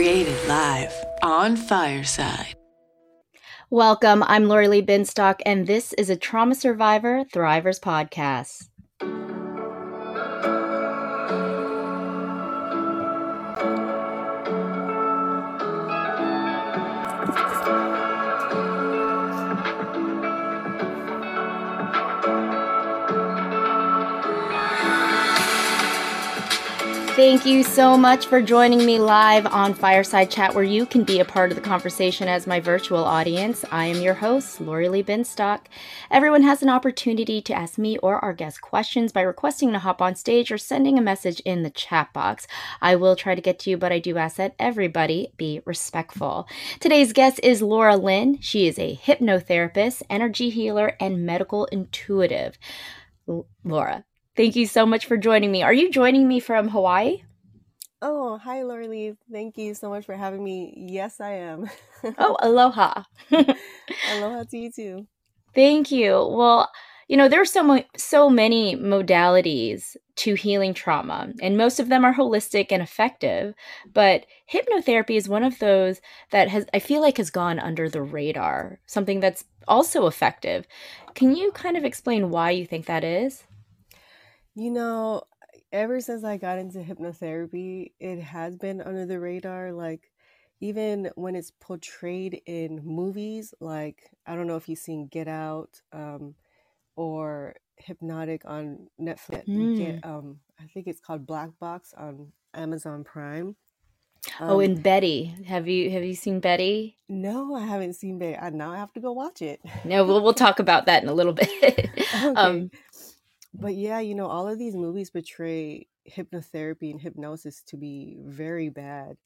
Created live on Fireside. Welcome. I'm Lorilee Binstock, and this is a Trauma Survivor Thrivers podcast. Thank you so much for joining me live on Fireside Chat, where you can be a part of the conversation as my virtual audience. I am your host, Lorilee Binstock. Everyone has an opportunity to ask me or our guest questions by requesting to hop on stage or sending a message in the chat box. I will try to get to you, but I do ask that everybody be respectful. Today's guest is Laura Lynn. She is a hypnotherapist, energy healer, and medical intuitive. Laura, Thank you so much for joining me. Are you joining me from Hawaii? Oh, hi, Lorilee. Thank you so much for having me. Yes, I am. oh, aloha. aloha to you too. Thank you. Well, you know, there are so, mo- so many modalities to healing trauma, and most of them are holistic and effective. But hypnotherapy is one of those that has, I feel like, has gone under the radar, something that's also effective. Can you kind of explain why you think that is? You know, ever since I got into hypnotherapy, it has been under the radar. Like, even when it's portrayed in movies, like, I don't know if you've seen Get Out um, or Hypnotic on Netflix. Mm. Get, um, I think it's called Black Box on Amazon Prime. Um, oh, and Betty, have you have you seen Betty? No, I haven't seen Betty. I, now I have to go watch it. no, we'll we'll talk about that in a little bit. okay. um, but yeah, you know, all of these movies portray hypnotherapy and hypnosis to be very bad.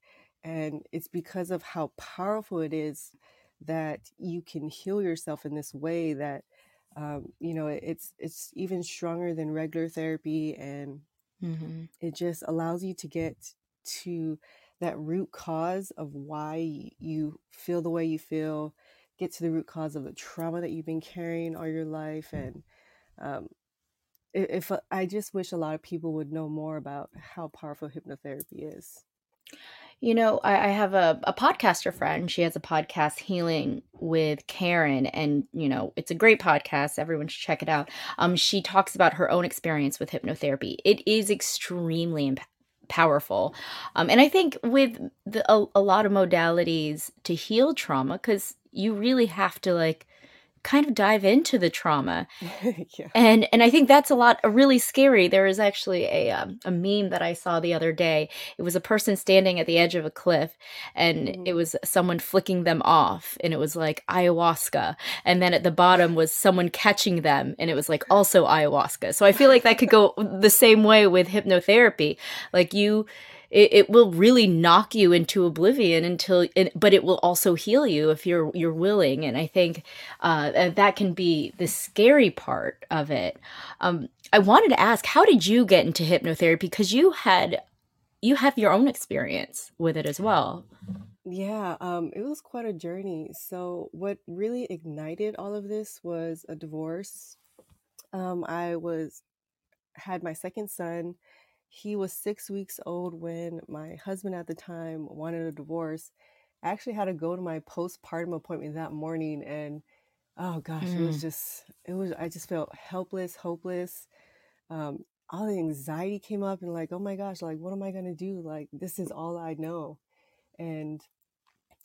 And it's because of how powerful it is that you can heal yourself in this way that um, you know it's it's even stronger than regular therapy and mm-hmm. it just allows you to get to that root cause of why you feel the way you feel get to the root cause of the trauma that you've been carrying all your life and um, if, uh, I just wish a lot of people would know more about how powerful hypnotherapy is. You know, I, I have a, a podcaster friend. She has a podcast, Healing with Karen, and you know, it's a great podcast. Everyone should check it out. Um, she talks about her own experience with hypnotherapy. It is extremely imp- powerful, um, and I think with the, a, a lot of modalities to heal trauma, because you really have to like kind of dive into the trauma. Yeah. and and i think that's a lot really scary. There is actually a um, a meme that i saw the other day. It was a person standing at the edge of a cliff and mm. it was someone flicking them off and it was like ayahuasca. And then at the bottom was someone catching them and it was like also ayahuasca. So i feel like that could go the same way with hypnotherapy. Like you it, it will really knock you into oblivion until but it will also heal you if you're you're willing and i think uh, that can be the scary part of it um, i wanted to ask how did you get into hypnotherapy because you had you have your own experience with it as well yeah, um, it was quite a journey. So, what really ignited all of this was a divorce. Um, I was had my second son he was six weeks old when my husband at the time wanted a divorce. I actually had to go to my postpartum appointment that morning and oh gosh, it was mm. just it was I just felt helpless, hopeless. Um, all the anxiety came up and like, oh my gosh, like what am I gonna do? Like this is all I know. And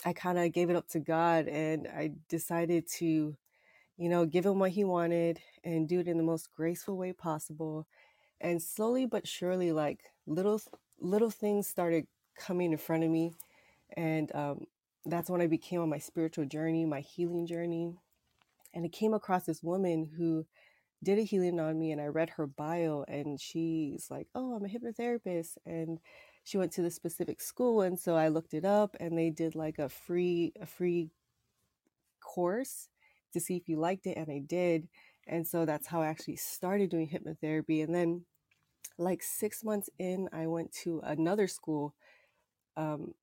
I kind of gave it up to God and I decided to, you know, give him what he wanted and do it in the most graceful way possible and slowly but surely like little little things started coming in front of me and um, that's when i became on my spiritual journey my healing journey and i came across this woman who did a healing on me and i read her bio and she's like oh i'm a hypnotherapist and she went to the specific school and so i looked it up and they did like a free a free course to see if you liked it and i did and so that's how I actually started doing hypnotherapy. And then, like six months in, I went to another school um,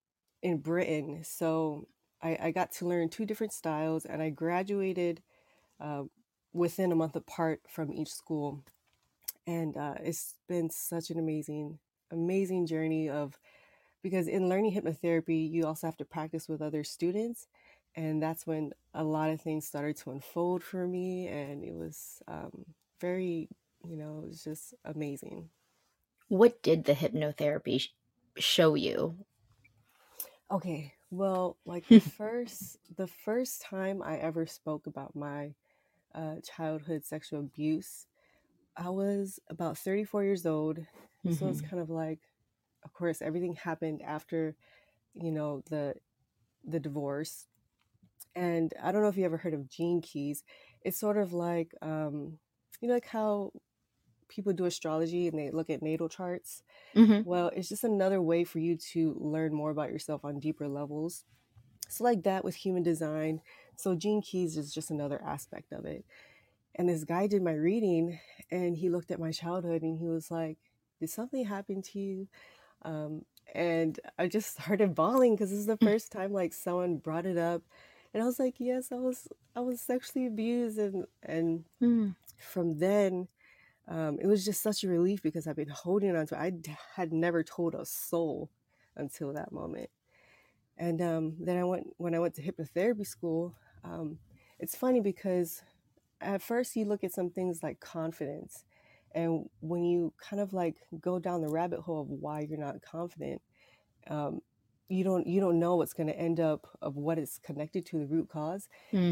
in Britain. So I, I, got to learn two different styles, and I graduated uh, within a month apart from each school. And uh, it's been such an amazing, amazing journey of because in learning hypnotherapy, you also have to practice with other students. And that's when a lot of things started to unfold for me. And it was um, very, you know, it was just amazing. What did the hypnotherapy sh- show you? Okay, well, like the first the first time I ever spoke about my uh, childhood sexual abuse, I was about 34 years old. So it's hmm kind of like, of course, everything happened after, you know, the the divorce. And I don't know if you ever heard of gene keys. It's sort of like, um, you know, like how people do astrology and they look at natal charts. hmm Well, it's just another way for you to learn more about yourself on deeper levels. So, like that with human design. So, Gene Keys is just another aspect of it. And this guy did my reading and he looked at my childhood and he was like, Did something happen to you? Um, and I just started bawling because this is the first time like someone brought it up. And I was like, Yes, I was I was sexually abused and and mm from then um, it was just such a relief because I've been holding on to it. I d- had never told a soul until that moment. And um, then I went when I went to hypnotherapy school. Um, it's funny because at first you look at some things like confidence, and when you kind of like go down the rabbit hole of why you're not confident, um, you don't you don't know what's going to end up of what is connected to the root cause.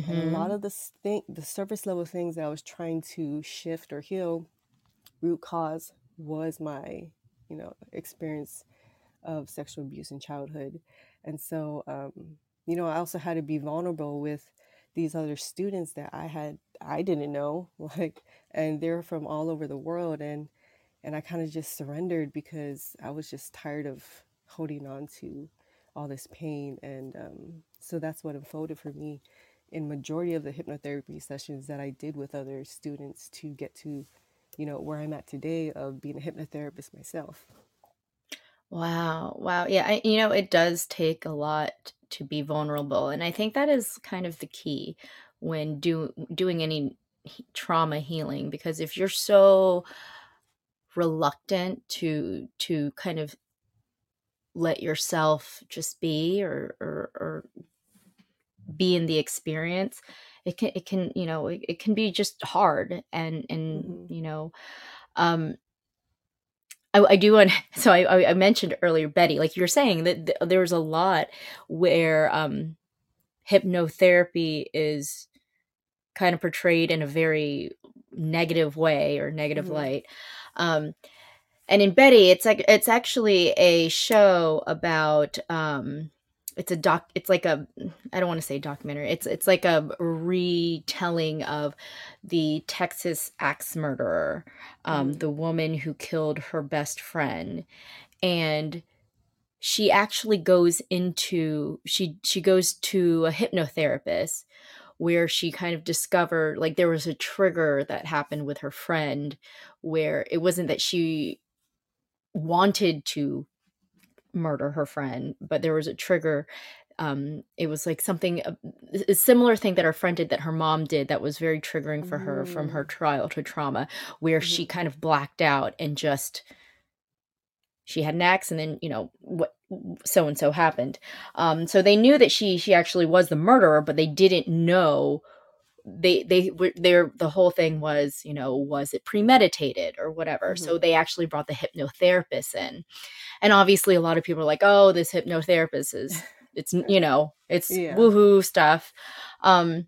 And a lot hmm of the thing, the surface level things that I was trying to shift or heal, root cause was my you know experience of sexual abuse in childhood. And so, um, you know, I also had to be vulnerable with these other students that I had I didn't know, like, and they're from all over the world, and and I kind of just surrendered because I was just tired of holding on to all this pain, and um, so that's what unfolded for me in majority of the hypnotherapy sessions that I did with other students to get to, you know, where I'm at today of being a hypnotherapist myself. Wow. Wow. Yeah, I, you know, it does take a lot to be vulnerable, and I think that is kind of the key when do doing any trauma healing because if you're so reluctant to to kind of let yourself just be or or, or be in the experience it can it can you know it, it can be just hard and and hmm you know um I, I do want so I, I mentioned earlier betty like you're saying that th- there was a lot where um hypnotherapy is kind of portrayed in a very negative way or negative hmm light um and in Betty, it's like it's actually a show about um it's a doc it's like a I don't want to say documentary. It's it's like a retelling of the Texas axe murderer, um, hmm the woman who killed her best friend. And she actually goes into she she goes to a hypnotherapist where she kind of discovered like there was a trigger that happened with her friend where it wasn't that she wanted to murder her friend, but there was a trigger. Um, it was like something a, a similar thing that her friend did that her mom did that was very triggering for her from her Mm, childhood trauma, where she mhm, kind of blacked out and just she had an axe and then you know what so and so happened um so they knew that she she actually was the murderer but they didn't know they they were there the whole thing was you know was it premeditated or whatever so mhm. they actually brought the hypnotherapist in and obviously a lot of people are like oh this hypnotherapist is it's you know it's Yeah. woohoo stuff um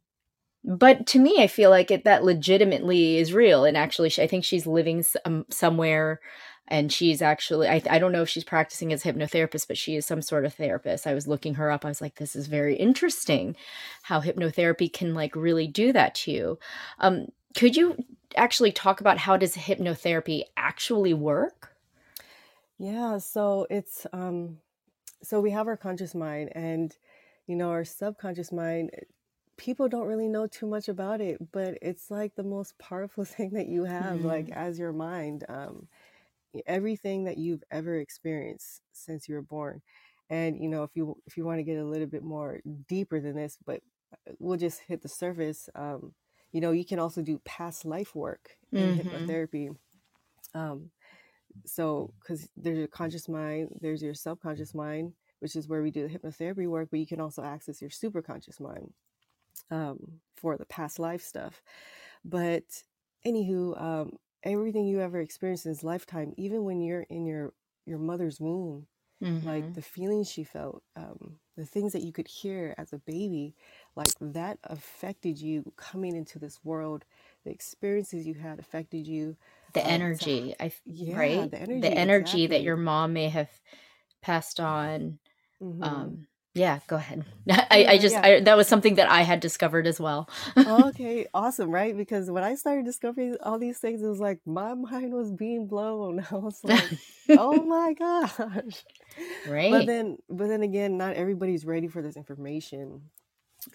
but to me i feel like it that legitimately is real and actually i think she's living some, somewhere and she's actually I, I don't know if she's practicing as a hypnotherapist but she is some sort of therapist. I was looking her up. I was like this is very interesting how hypnotherapy can like really do that to you. Um could you actually talk about how does hypnotherapy actually work? Yeah, so it's um so we have our conscious mind and you know our subconscious mind people don't really know too much about it, but it's like the most powerful thing that you have like Mm, as your mind. Um everything that you've ever experienced since you were born. And you know, if you if you want to get a little bit more deeper than this, but uh, we'll just hit the surface. Um, you know, you can also do past life work in mm-hmm. hypnotherapy. Um, so because there's your conscious mind there's your subconscious mind which is where we do the hypnotherapy work but you can also access your superconscious mind um, for the past life stuff but anywho um, everything you ever experienced in this lifetime even when you're in your your mother's womb like Mm-hmm. the feelings she felt um, the things that you could hear as a baby like that affected you coming into this world the experiences you had affected you The um, energy, I yeah right? the The energy energy that your mom may have passed on. hmm Um, yeah, go ahead. I, no I just yeah I, that was something that I had discovered as well. Okay, awesome, right? Because when I started discovering all these things, it was like my mind was being blown. I was like, oh my gosh. Right? But then, but then again, not everybody's ready for this information.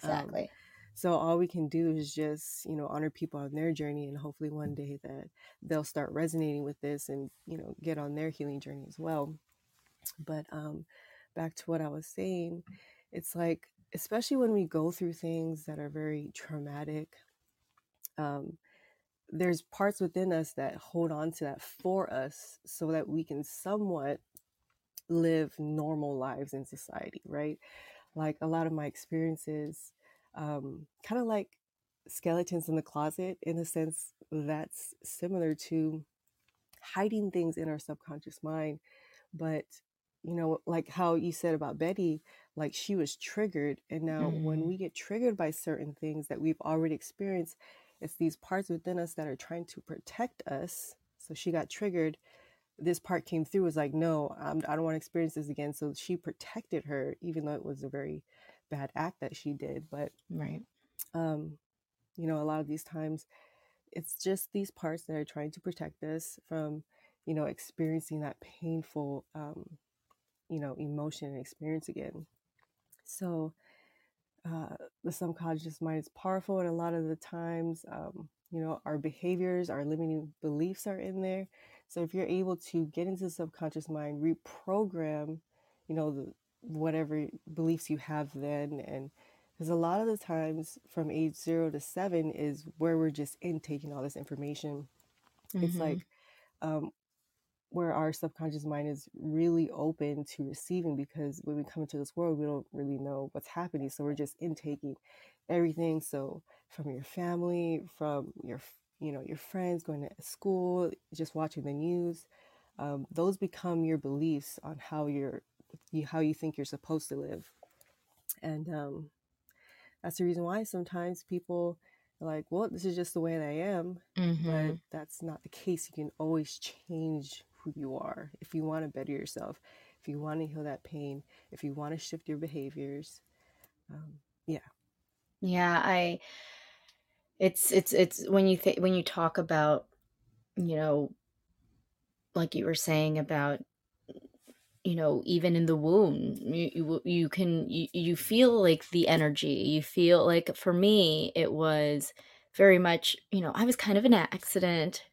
Um, Exactly. so all we can do is just, you know, honor people on their journey and hopefully one day that they'll start resonating with this and, you know, get on their healing journey as well. But um back to what I was saying, it's like especially when we go through things that are very traumatic, um, there's parts within us that hold on to that for us so that we can somewhat live normal lives in society, right? Like a lot of my experiences, um, kind of like skeletons in the closet, in a sense that's similar to hiding things in our subconscious mind. But, you know, like how you said about Betty, like she was triggered. And now when Mm, we get triggered by certain things that we've already experienced, it's these parts within us that are trying to protect us. So she got triggered. This part came through, was like, no, I'm, I don't want to experience this again. So she protected her, even though it was a very bad act that she did. But, right. um, you know, a lot of these times it's just these parts that are trying to protect us from you know experiencing that painful um you know emotion and experience again. So uh the subconscious mind is powerful and a lot of the times um you know our behaviors our limiting beliefs are in there. So if you're able to get into the subconscious mind reprogram you know the whatever beliefs you have then and because a lot of the times from age zero to seven is where we're just intaking all this information. It's Mm-hmm. like um, where our subconscious mind is really open to receiving because when we come into this world we don't really know what's happening so we're just intaking everything so from your family from your you know your friends going to school just watching the news um, those become your beliefs on how you're you, how you think you're supposed to live and um, that's the reason why sometimes people are like, well, this is just the way that I am. Mm-hmm. But that's not the case. You can always change who you are if you want to better yourself, if you want to heal that pain, if you want to shift your behaviors. Um, yeah. Yeah, I it's it's it's when you think when you talk about, you know, like you were saying about you know even in the womb you you, you can you, you feel like the energy you feel like for me it was very much you know i was kind of an accident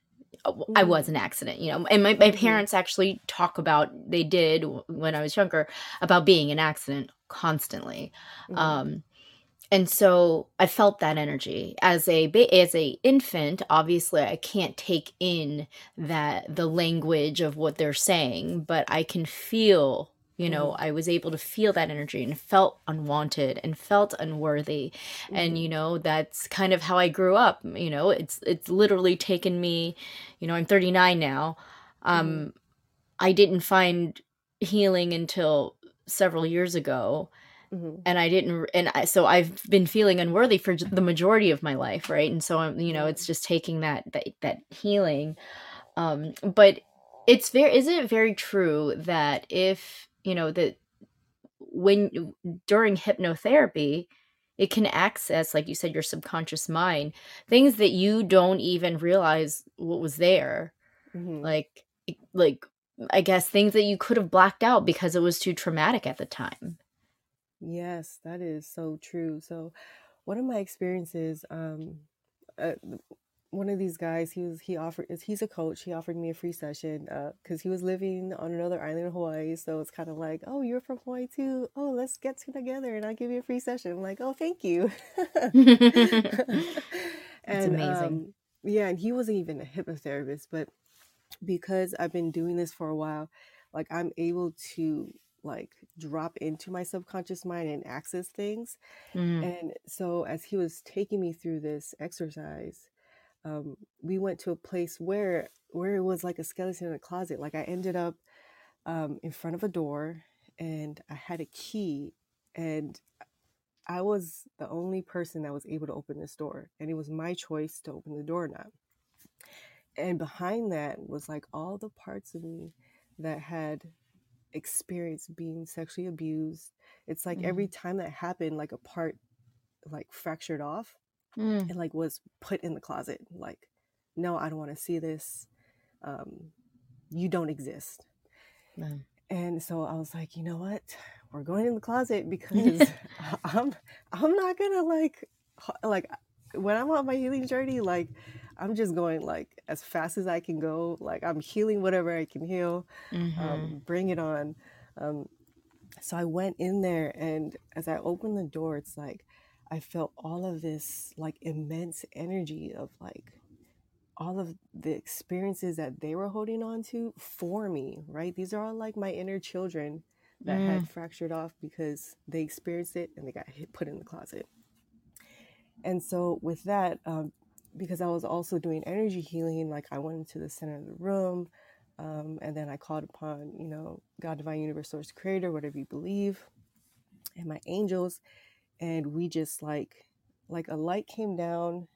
i Mm-hmm. was an accident you know and my, my Mm-hmm. parents actually talk about they did when i was younger about being an accident constantly Mm-hmm. um and so i felt that energy as a as a infant obviously i can't take in that the language of what they're saying but i can feel you know Mm-hmm. i was able to feel that energy and felt unwanted and felt unworthy and Mm-hmm. you know that's kind of how i grew up you know it's it's literally taken me you know i'm 39 now Mm-hmm. um i didn't find healing until several years ago Mm-hmm. and I didn't and I, so I've been feeling unworthy for the majority of my life right and so I'm you know it's just taking that that, that healing um but it's very is it very true that if you know that when during hypnotherapy it can access like you said your subconscious mind things that you don't even realize what was there Mm-hmm. like like I guess things that you could have blacked out because it was too traumatic at the time Yes, that is so true. So, one of my experiences, um, uh, one of these guys, he was he offered is he's a coach. He offered me a free session uh, because he was living on another island in Hawaii. So it's kind of like, oh, you're from Hawaii too. Oh, let's get together and I'll give you a free session. I'm like, oh, thank you. That's and amazing. um, yeah, and he wasn't even a hypnotherapist, but because I've been doing this for a while, like I'm able to like drop into my subconscious mind and access things. Mm. And so as he was taking me through this exercise, um, we went to a place where where it was like a skeleton in a closet. Like I ended up um, in front of a door and I had a key and I was the only person that was able to open this door. And it was my choice to open the door or not. And behind that was like all the parts of me that had experienced being sexually abused. It's like every Mm. time that happened, like a part like fractured off Mm. and like was put in the closet. Like, no, I don't want to see this. Um, you don't exist. Mm. And so I was like, you know what? We're going in the closet because I'm I'm not gonna like like when I'm on my healing journey, like I'm just going like as fast as I can go. Like I'm healing whatever I can heal. Mhm. Um, bring it on. Um, so I went in there, and as I opened the door, it's like I felt all of this like immense energy of like all of the experiences that they were holding on to for me, right? These are all like my inner children that Mm. had fractured off because they experienced it and they got hit, put in the closet. And so with that, um, because I was also doing energy healing, like I went into the center of the room, um, and then I called upon, you know, God, Divine Universe, Source, Creator, whatever you believe, and my angels, and we just like, like a light came down,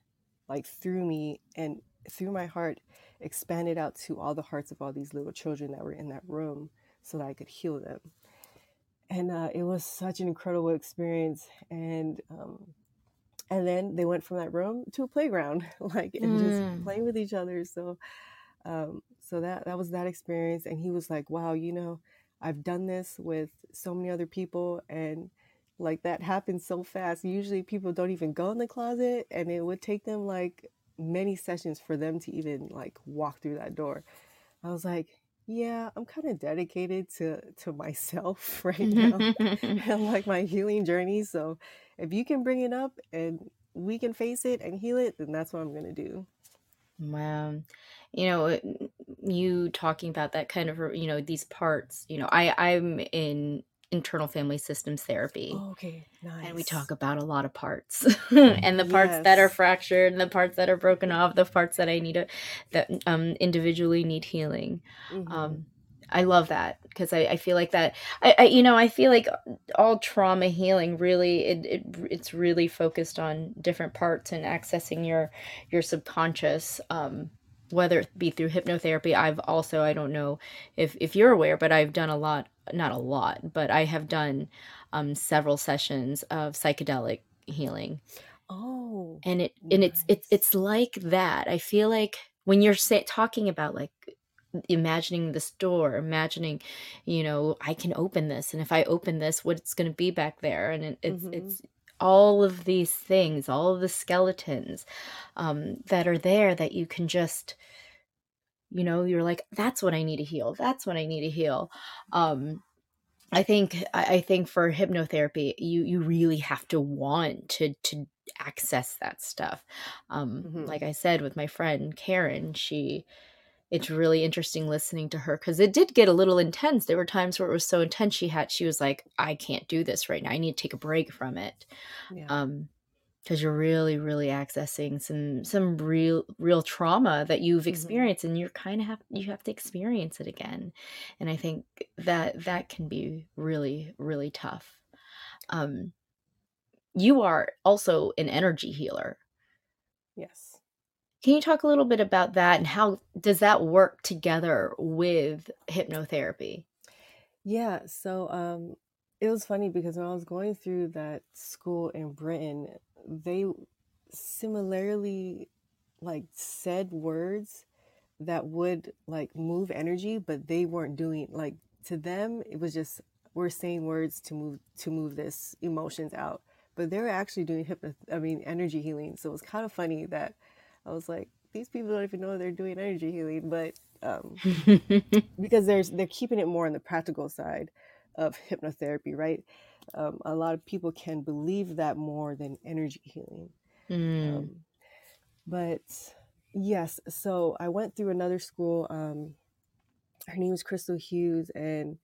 like through me and through my heart, expanded out to all the hearts of all these little children that were in that room, so that I could heal them. And uh, it was such an incredible experience, and um, and then they went from that room to a playground like and just Mm. playing with each other so um so that that was that experience and he was like wow you know i've done this with so many other people and like that happens so fast usually people don't even go in the closet and it would take them like many sessions for them to even like walk through that door i was like yeah i'm kind of dedicated to to myself right now and like my healing journey. So if you can bring it up and we can face it and heal it, then that's what I'm gonna do. Wow. You know, you talking about that kind of, you know, these parts, you know, I I'm in internal family systems therapy. Oh, okay, nice. and we talk about a lot of parts. And the parts that are fractured and the parts that are broken off, the parts that I need to that um individually need healing. hmm Um I love that because I, I feel like that I, I you know I feel like all trauma healing really it, it it's really focused on different parts and accessing your your subconscious um whether it be through hypnotherapy. I've also I don't know if if you're aware but I've done a lot not a lot but I have done um several sessions of psychedelic healing. Oh, and it and it's it's it's like that. I feel like when you're say, talking about like imagining this door imagining you know i can open this and if i open this what's going to be back there? And it, it's hmm it's all of these things all of the skeletons um, that are there that you can just you know you're like that's what i need to heal that's what i need to heal um, I think I think for hypnotherapy, you you really have to want to to access that stuff. Um, hmm like I said with my friend Karen, she it's really interesting listening to her because it did get a little intense. There were times where it was so intense she had she was like, I can't do this right now. I need to take a break from it. Yeah. Um, because you're really really accessing some some real real trauma that you've hmm experienced and you're kind of have you have to experience it again and i think that that can be really really tough um you are also an energy healer Yes. can you talk a little bit about that and how does that work together with hypnotherapy Yeah. So um, it was funny because when I was going through that school in Britain, they similarly like said words that would like move energy, but they weren't doing like to them it was just we're saying words to move to move this emotions out. But they were actually doing hypno I mean energy healing. So it was kind of funny that I was like, these people don't even know they're doing energy healing, but um because there's they're keeping it more on the practical side of hypnotherapy, right? Um, a lot of people can believe that more than energy healing. Mm, Um, but yes. So I went through another school. Um, her name was Crystal Hughes, and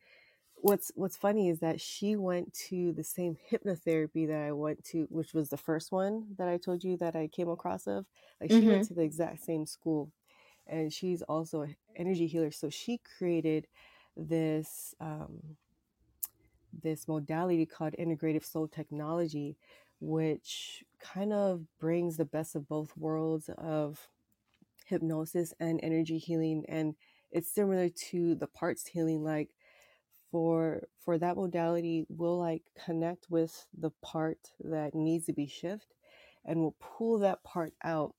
what's what's funny is that she went to the same hypnotherapy that I went to, which was the first one that I told you that I came across of. Like she went Mm-hmm. to the exact same school, and she's also an energy healer. So she created this um, this modality called integrative soul technology, which kind of brings the best of both worlds of hypnosis and energy healing and it's similar to the parts healing like for for that modality we'll like connect with the part that needs to be shifted and we'll pull that part out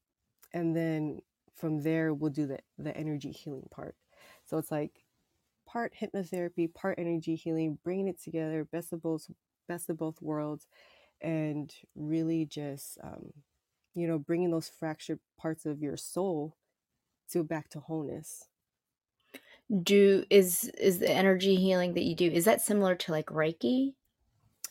and then from there we'll do the the energy healing part. So it's like part hypnotherapy part energy healing bringing it together best of both best of both worlds and really just um, you know bringing those fractured parts of your soul to back to wholeness Do is is the energy healing that you do is that similar to like Reiki?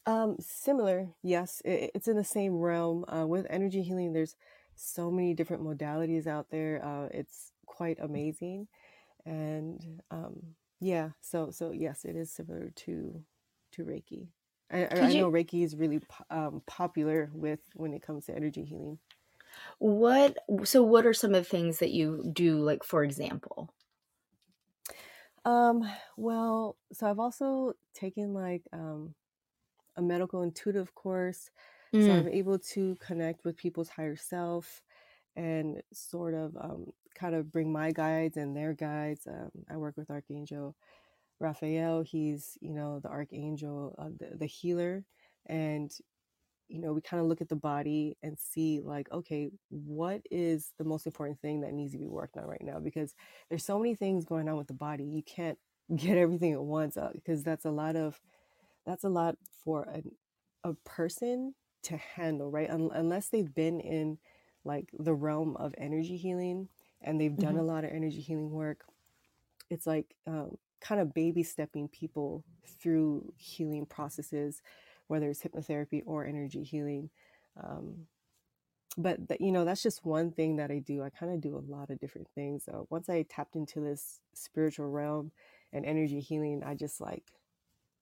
um similar yes it, it's in the same realm uh, with energy healing there's so many different modalities out there uh, it's quite amazing and um yeah so so yes it is similar to to reiki i i I you know reiki is really um, popular with when it comes to energy healing what so what are some of the things that you do like for example? um well so i've also taken like um a medical intuitive course. So I'm Mm, able to connect with people's higher self and sort of um, kind of bring my guides and their guides. Um, I work with Archangel Raphael. He's, you know, the Archangel, uh, the, the healer. And, you know, we kind of look at the body and see, like, okay, what is the most important thing that needs to be worked on right now? Because there's so many things going on with the body. You can't get everything at once because that's a lot of that's a lot for a, a person to handle right Un- unless they've been in like the realm of energy healing and they've done mhm. a lot of energy healing work it's like um, kind of baby stepping people through healing processes whether it's hypnotherapy or energy healing um, but that you know that's just one thing that i do i kind of do a lot of different things uh, once i tapped into this spiritual realm and energy healing i just like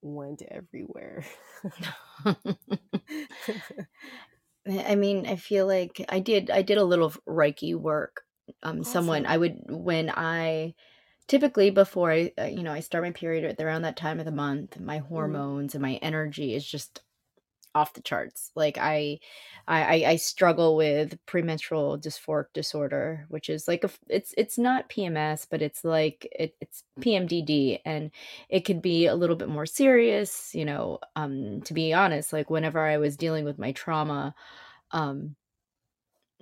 went everywhere I mean, I feel like I did I did a little Reiki work. Um, someone I would when I typically before I uh, you know I start my period around that time of the month, my hmm hormones and my energy is just off the charts. Like I, I, I struggle with premenstrual dysphoric disorder, which is like a, it's it's not PMS, but it's like it, it's PMDD, and it could be a little bit more serious. You know, um, to be honest, like whenever I was dealing with my trauma, um,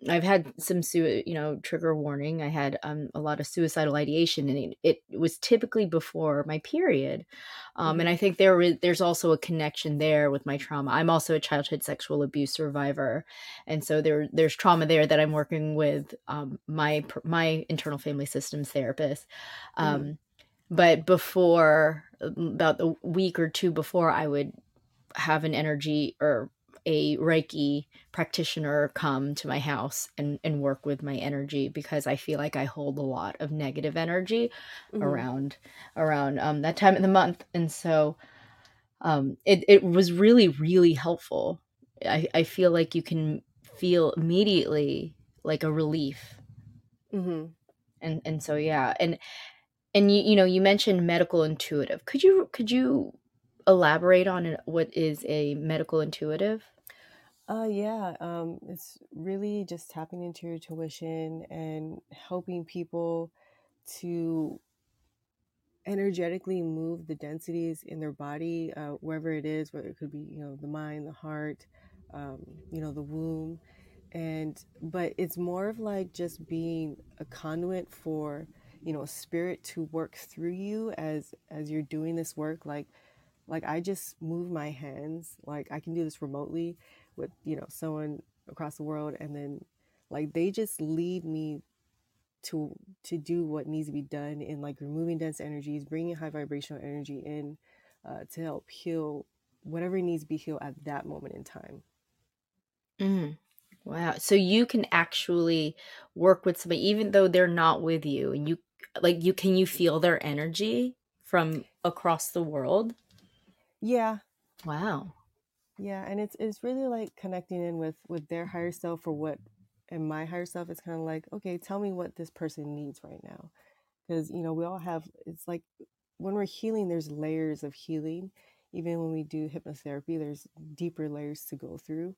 I've had some sui you know, trigger warning. I had, um, a lot of suicidal ideation, and it it was typically before my period. Um, and hmm I think there is there's also a connection there with my trauma. I'm also a childhood sexual abuse survivor, and so there there's trauma there that I'm working with, um, my my internal family systems therapist. Um, but before, about a week or 2 before, I would have an energy or a Reiki practitioner come to my house and and work with my energy because I feel like I hold a lot of negative energy hmm around around um that time of the month and so um it it was really really helpful. I I feel like you can feel immediately like a relief hmm and and so yeah and and you you know you mentioned medical intuitive. Could you could you elaborate on what is a medical intuitive? Uh, yeah, um, it's really just tapping into your tuition and helping people to energetically move the densities in their body, uh, wherever it is, whether it could be, you know, the mind, the heart, um, you know, the womb. And, but it's more of like just being a conduit for, you know, a spirit to work through you as, as you're doing this work. Like, like I just move my hands, like I can do this remotely with, you know, someone across the world. And then like they just lead me to to do what needs to be done in like removing dense energies, bringing high vibrational energy in uh, to help heal whatever needs to be healed at that moment in time. Mm. Wow. So you can actually work with somebody even though they're not with you and you like you can you feel their energy from across the world? Yeah, Wow. Yeah, and it's it's really like connecting in with with their higher self for what and my higher self is kind of like, okay, tell me what this person needs right now. Because, you know, we all have, it's like when we're healing, there's layers of healing. Even when we do hypnotherapy, there's deeper layers to go through.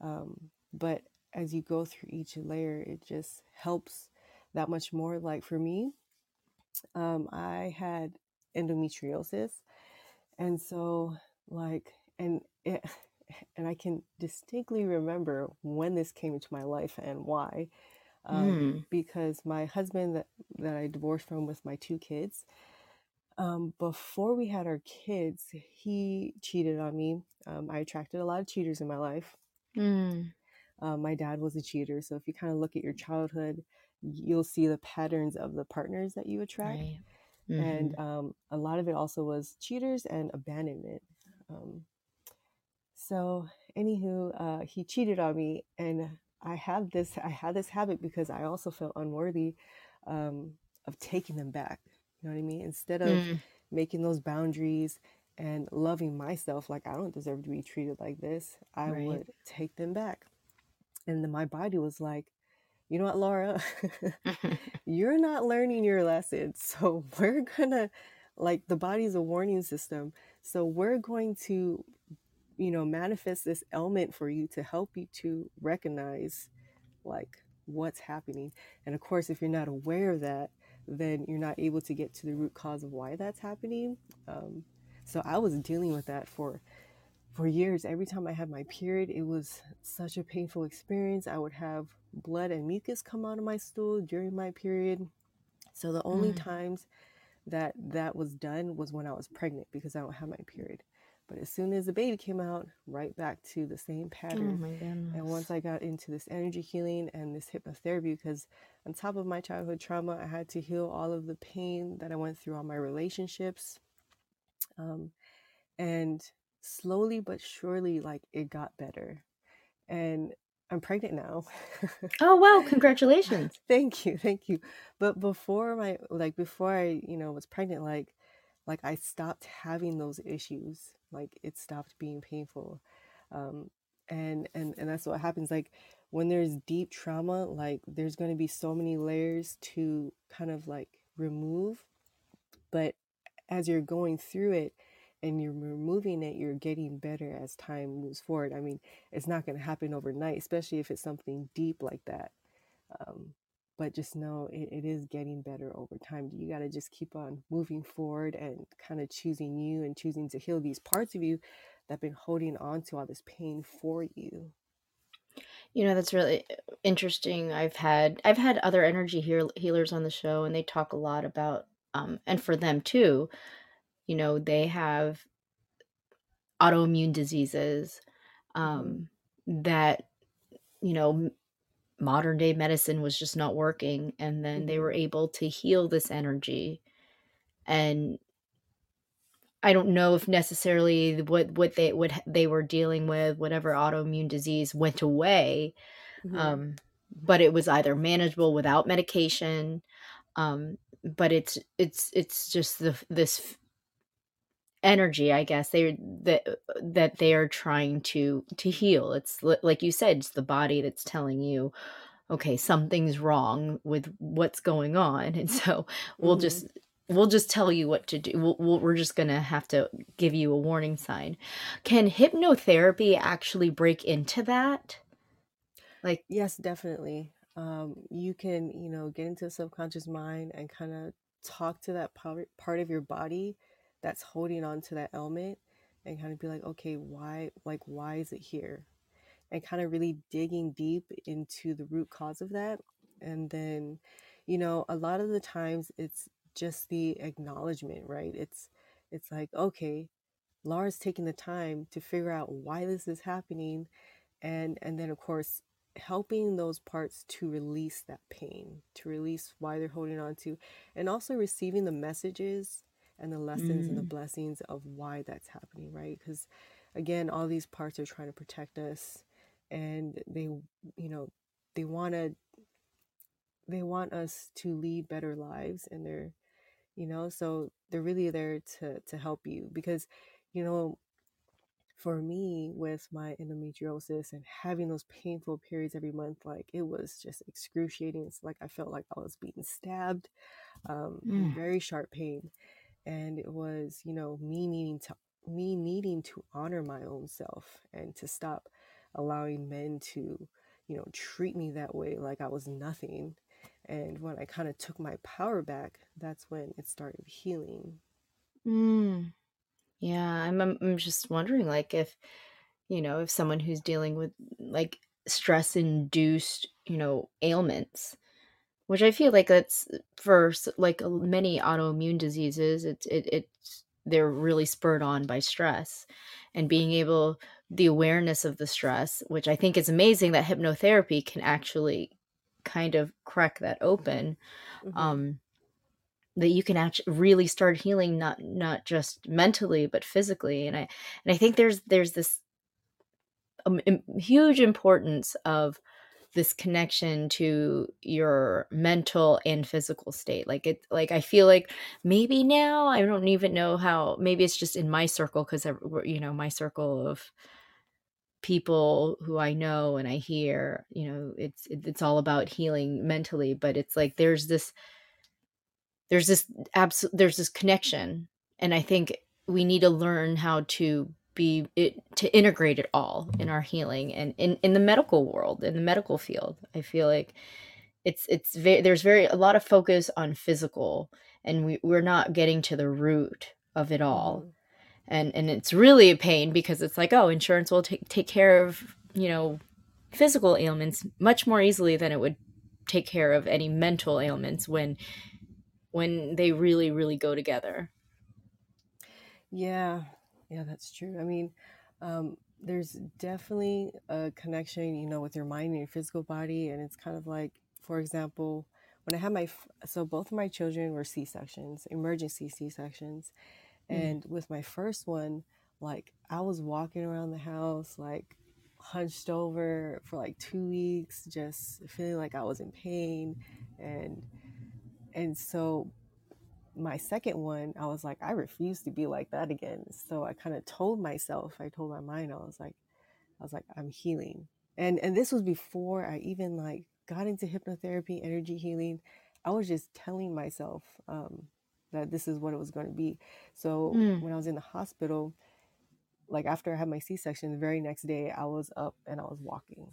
Um, but as you go through each layer, it just helps that much more. Like for me, um, I had endometriosis. And so, like, and it, and I can distinctly remember when this came into my life and why. Um, Mm. because my husband that, that I divorced from with my two kids, um, before we had our kids, he cheated on me. Um, I attracted a lot of cheaters in my life. Mm. Um, my dad was a cheater. So if you kind of look at your childhood, you'll see the patterns of the partners that you attract. Right. And Mhm. um, a lot of it also was cheaters and abandonment. Um, so, anywho, uh, he cheated on me, and I have this. I had this habit because I also felt unworthy um, of taking them back. You know what I mean? Instead of Mm. making those boundaries and loving myself, like I don't deserve to be treated like this, I Right. would take them back. And then my body was like, you know what, Laura, you're not learning your lesson. So we're gonna, like, the body's a warning system. So we're going to you know manifest this element for you to help you to recognize like what's happening. And of course if you're not aware of that then you're not able to get to the root cause of why that's happening. Um, so i was dealing with that for for years. Every time i had my period it was such a painful experience. I would have blood and mucus come out of my stool during my period. So the only Mm. times that that was done was when i was pregnant because i don't have my period but as soon as the baby came out, right back to the same Oh pattern. my And once I got into this energy healing and this hypnotherapy, because on top of my childhood trauma, I had to heal all of the pain that I went through on my relationships. Um, and slowly but surely, like it got better. And I'm pregnant now. Oh wow, congratulations. thank you, thank you. But before my like before I, you know, was pregnant, like like I stopped having those issues. Like it stopped being painful. Um and and and that's what happens like when there's deep trauma, like there's going to be so many layers to kind of like remove, but as you're going through it and you're removing it, you're getting better as time moves forward. I mean, it's not going to happen overnight, especially if it's something deep like that. Um, but just know it, it is getting better over time. You got to just keep on moving forward and kind of choosing you and choosing to heal these parts of you that have been holding on to all this pain for you. You know, that's really uh, interesting. I've had I've had other energy heal- healers on the show and they talk a lot about um and for them too, you know, they have autoimmune diseases hmm um that, you know, modern day medicine was just not working and then they were able to heal this energy and I don't know if necessarily what what they what they were dealing with whatever autoimmune disease went away hmm um, but it was either manageable without medication um, but it's it's it's just the this energy i guess they that that they are trying to to heal. It's like you said it's the body that's telling you okay something's wrong with what's going on. And so we'll hmm just we'll just tell you what to do. We'll, we're just gonna have to give you a warning sign. Can hypnotherapy actually break into that? Like Yes, definitely. Um, you can, you know, get into the subconscious mind and kind of talk to that part part of your body that's holding on to that element and kind of be like, okay, why, like, why is it here? And kind of really digging deep into the root cause of that. And then, you know, a lot of the times it's just the acknowledgement, right? It's, it's like, okay, Laura's taking the time to figure out why this is happening and and then of course helping those parts to release that pain to release why they're holding on to and also receiving the messages and the lessons and the mm, blessings of why that's happening right? Because again all these parts are trying to protect us and they you know they want to they want us to lead better lives and they're you know so they're really there to to help you. Because you know for me with my endometriosis and having those painful periods every month like it was just excruciating. It's like i felt like i was being stabbed um, Mm. very sharp pain and it was you know me needing to me needing to honor my own self and to stop allowing men to you know treat me that way like i was nothing and when i kind of took my power back that's when it started healing Mm. Yeah, I'm, I'm I'm just wondering like if, you know, if someone who's dealing with like stress induced, you know, ailments, which I feel like that's for like many autoimmune diseases, it's it it's they're really spurred on by stress and being able the awareness of the stress, which I think is amazing that hypnotherapy can actually kind of crack that open. hmm Um that you can actually really start healing not not just mentally but physically and i and i think there's there's this um, huge importance of this connection to your mental and physical state like it like i feel like maybe now i don't even know how maybe it's just in my circle because you know my circle of people who i know and i hear you know it's it's all about healing mentally but it's like there's this there's this absolute there's this connection and i think we need to learn how to be it to integrate it all in our healing and in in the medical world in the medical field. I feel like it's it's very there's very a lot of focus on physical and we, we're not getting to the root of it all. Hmm and and it's really a pain because it's like oh insurance will take take care of you know physical ailments much more easily than it would take care of any mental ailments when when they really really go together. Yeah, yeah, that's true. I mean, um, there's definitely a connection, you know, with your mind and your physical body. And it's kind of like, for example, when I had my, f- so both of my children were C-sections, emergency C-sections. Mm. And with my first one, like I was walking around the house, like hunched over for like two weeks, just feeling like I was in pain. And, and so my second one, I was like, I refuse to be like that again. So I kind of told myself, I told my mind, I was like, I was like, I'm healing. And and this was before I even like got into hypnotherapy, energy healing. I was just telling myself um, that this is what it was going to be. So Mm. when I was in the hospital, like after I had my C-section, the very next day I was up and I was walking.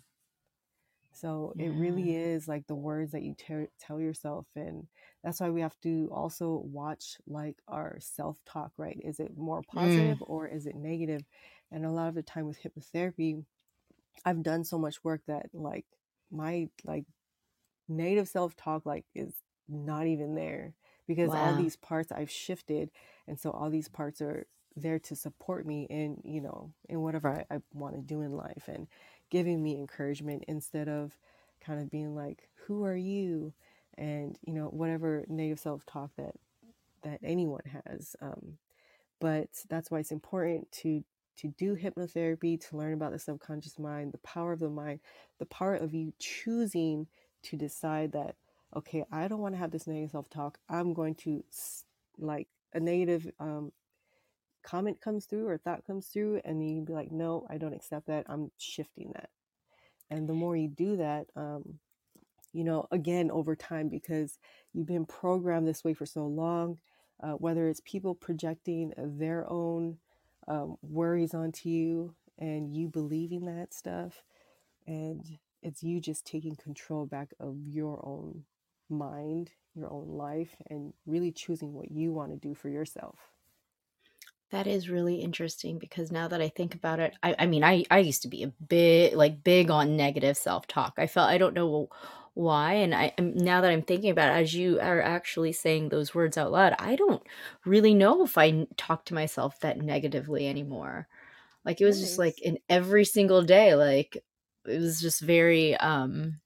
So it really is like the words that you te- tell yourself. And that's why we have to also watch like our self talk, right? Is it more Mm. positive or is it negative? And a lot of the time with hypnotherapy, I've done so much work that like my like native self talk like is not even there because all these parts I've shifted. And so all these parts are there to support me in, you know, in whatever I, I want to do in life and giving me encouragement instead of kind of being like, who are you? And, you know, whatever negative self talk that, that anyone has. Um, but that's why it's important to to do hypnotherapy to learn about the subconscious mind the power of the mind the power of you choosing to decide that okay i don't want to have this negative self-talk i'm going to like a negative um, comment comes through or thought comes through and you can be like no i don't accept that i'm shifting that and the more you do that um, you know, again over time because you've been programmed this way for so long, uh, whether it's people projecting their own um, worries onto you and you believing that stuff, and it's you just taking control back of your own mind, your own life, and really choosing what you want to do for yourself. That is really interesting because now that I think about it, I, I mean, I, I used to be a bit like big on negative self talk. I felt I don't know why, and I am now that I'm thinking about it, as you are actually saying those words out loud, I don't really know if I n- talk to myself that negatively anymore. Like it was just like Nice. in every single day, like it was just very um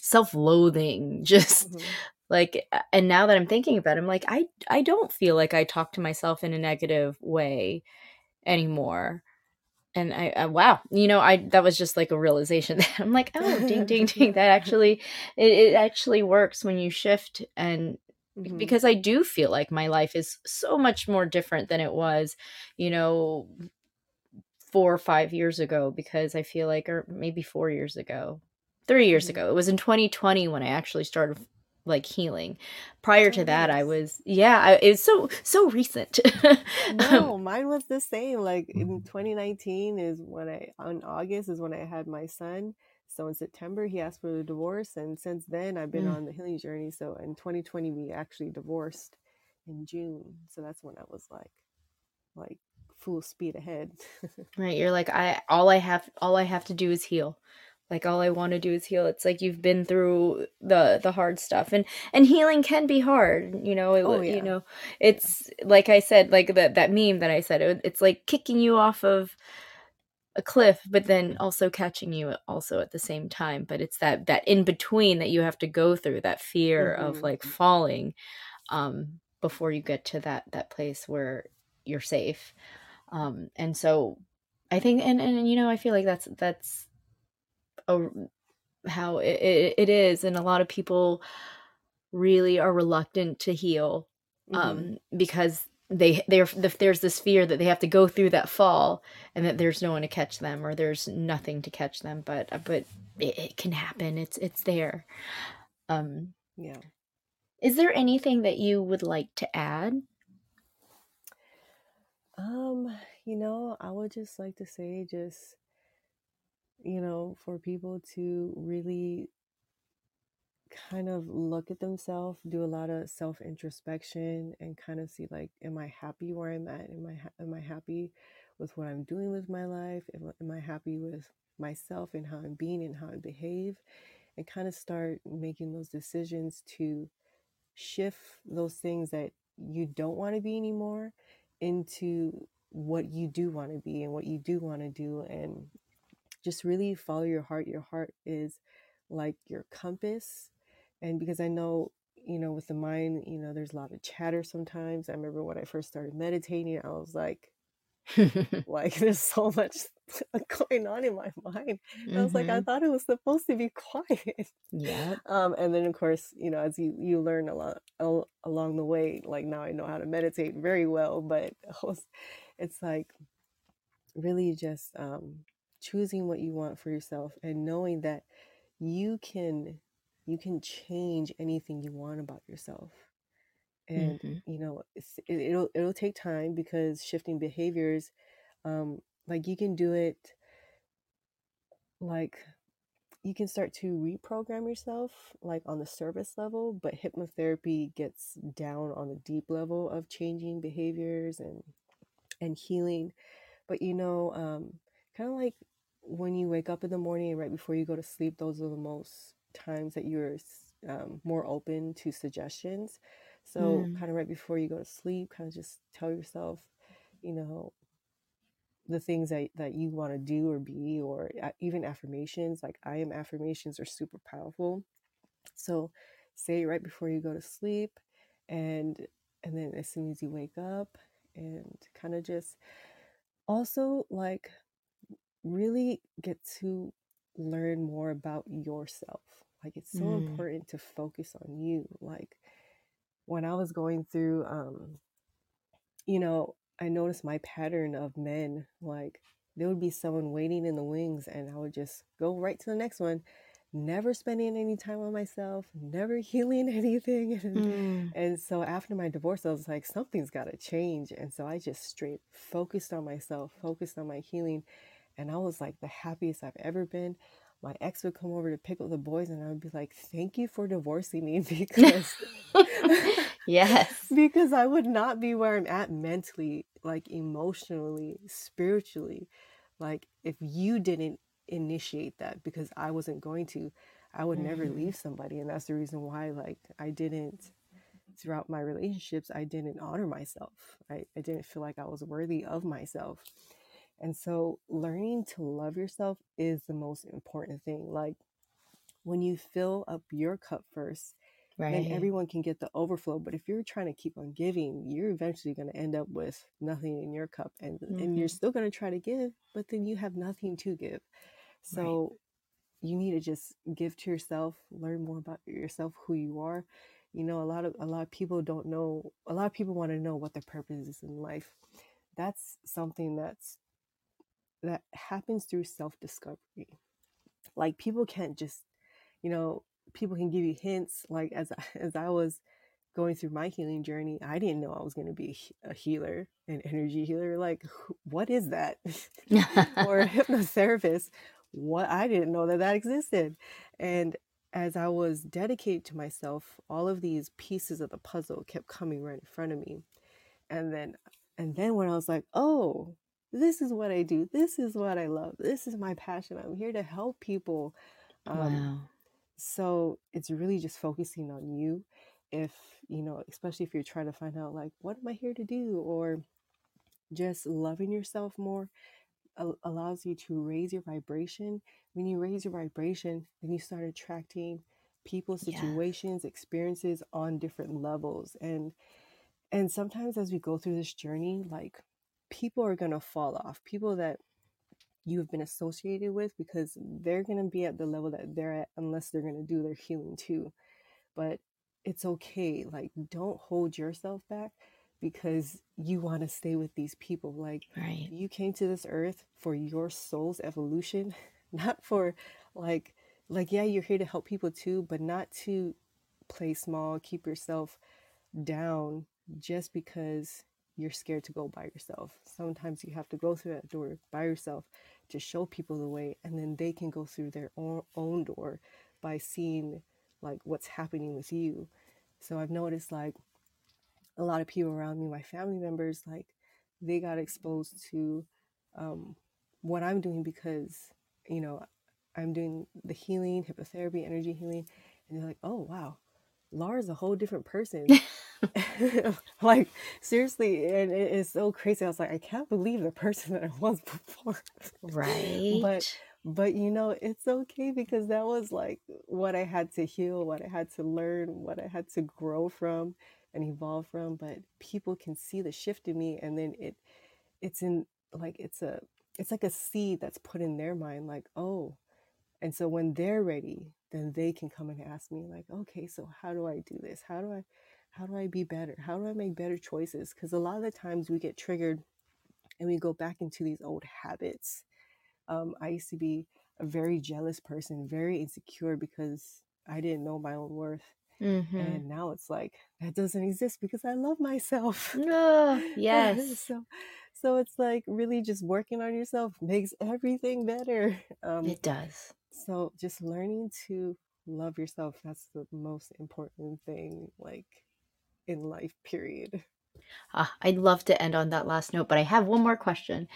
self-loathing, just hmm like and now that I'm thinking about it, I'm like I I don't feel like I talk to myself in a negative way anymore. and I, I wow you know i that was just like a realization that i'm like oh ding ding ding that actually it, it actually works when you shift and Mhm. because i do feel like my life is so much more different than it was you know four or five years ago because i feel like or maybe four years ago three years Mhm. ago it was in 2020 when i actually started like healing prior to that i was yeah I, was so so recent um, No, mine was the same. Like in 2019 is when I, on August is when I had my son. So in September he asked for the divorce, and since then I've been Mm. on the healing journey. So in 2020 we actually divorced in June. So that's when I was like, like full speed ahead. Right, you're like I all I have all I have to do is heal. Like all I want to do is heal. It's like you've been through the the hard stuff and and healing can be hard, you know, it Oh wa- you yeah, know, yeah. it's like I said like that that meme that I said it, it's like kicking you off of a cliff but then also catching you also at the same time, but it's that that in between that you have to go through that fear of hmm like falling um before you get to that that place where you're safe um and so i think and and you know i feel like that's that's a, how it, it, it is and a lot of people really are reluctant to heal hmm um because they they're there's this fear that they have to go through that fall and that there's no one to catch them or there's nothing to catch them but but it, it can happen. It's it's there. Um Yeah. is there anything that you would like to add? Um, you know, I would just like to say just, you know, for people to really kind of look at themselves, do a lot of self introspection, and kind of see like, am I happy where I'm at? Am I ha- am I happy with what I'm doing with my life? Am, am I happy with myself and how I'm being and how I behave? And kind of start making those decisions to shift those things that you don't want to be anymore into what you do want to be and what you do want to do and just really follow your heart your heart is like your compass and because i know you know with the mind you know there's a lot of chatter sometimes. I remember when i first started meditating i was like like there's so much going on in my mind. And i was like i hmm thought it was supposed to be quiet. Yeah. um and then of course you know as you you learn a lot al- along the way like now i know how to meditate very well but was- it's like really just um choosing what you want for yourself and knowing that you can you can change anything you want about yourself. And hmm you know it, it'll it'll take time because shifting behaviors um like you can do it like you can start to reprogram yourself like on the surface level but hypnotherapy gets down on the deep level of changing behaviors and and healing. But you know um kind of like when you wake up in the morning and right before you go to sleep those are the most times that you're um, more open to suggestions so Mm. kind of right before you go to sleep kind of just tell yourself you know the things that, that you want to do or be or even affirmations like i am affirmations are super powerful so say it right before you go to sleep and and then as soon as you wake up and kind of just also like really get to learn more about yourself like it's so Mm. important to focus on you like when i was going through um you know, I noticed my pattern of men. Like there would be someone waiting in the wings, and I would just go right to the next one, never spending any time on myself, never healing anything. Mm. and so after my divorce, I was like, something's got to change. And so I just straight focused on myself, focused on my healing. And I was like the happiest I've ever been. My ex would come over to pick up the boys, and I would be like, thank you for divorcing me because yes. because I would not be where I'm at mentally, like emotionally, spiritually. Like if you didn't initiate that because I wasn't going to, I would never Mhm. leave somebody. And that's the reason why like I didn't throughout my relationships, I didn't honor myself. I, I didn't feel like I was worthy of myself. And so learning to love yourself is the most important thing. Like when you fill up your cup first, then everyone can get the overflow. But if you're trying to keep on giving, you're eventually going to end up with nothing in your cup, and and you're hmm still going to try to give, but then you have nothing to give. Right. So you need to just give to yourself, learn more about yourself, who you are. You know, a lot of a lot of people don't know. A lot of people want to know what their purpose is in life. That's something that's that happens through self discovery. Like people can't just, you know, people can give you hints. Like as as I was going through my healing journey, I didn't know I was going to be a healer, an energy healer. Like, what is that? or a hypnotherapist. What I didn't know that that existed. And as I was dedicated to myself, all of these pieces of the puzzle kept coming right in front of me. And then, and then when I was like, oh, this is what I do. This is what I love. This is my passion. I'm here to help people. Um, wow. so it's really just focusing on you. If, you know, especially if you're trying to find out, like, what am I here to do? Or just loving yourself more allows you to raise your vibration. When you raise your vibration, then you start attracting people, situations, experiences on different levels. And and sometimes as we go through this journey, like people are gonna fall off. People that you have been associated with because they're gonna be at the level that they're at unless they're gonna do their healing too. But it's okay. Like don't hold yourself back because you want to stay with these people. Like Right. you came to this earth for your soul's evolution, not for like like yeah, you're here to help people too, but not to play small, keep yourself down just because you're scared to go by yourself. Sometimes you have to go through that door by yourself to show people the way and then they can go through their own, door by seeing like what's happening with you. So I've noticed like a lot of people around me, my family members, like they got exposed to um, what I'm doing because, you know, I'm doing the healing, hypnotherapy, energy healing, and they're like, oh, wow, Laura's a whole different person. like, seriously, and it is so crazy. I was like, I can't believe the person that I was before. right but but you know, it's okay because that was like what I had to heal, what I had to learn, what I had to grow from and evolve from. But people can see the shift in me and then it it's in like it's a it's like a seed that's put in their mind, like, oh, and so when they're ready, then they can come and ask me, like, okay, so how do I do this? How do I how do I be better? How do I make better choices? Because a lot of the times we get triggered and we go back into these old habits um, I used to be a very jealous person, very insecure because I didn't know my own worth. Mm-hmm. And now it's like that doesn't exist because I love myself. Oh, yes. so so it's like really just working on yourself makes everything better. Um, It does. so just learning to love yourself, that's the most important thing, like in life, period. Ah, I'd love to end on that last note, but I have one more question.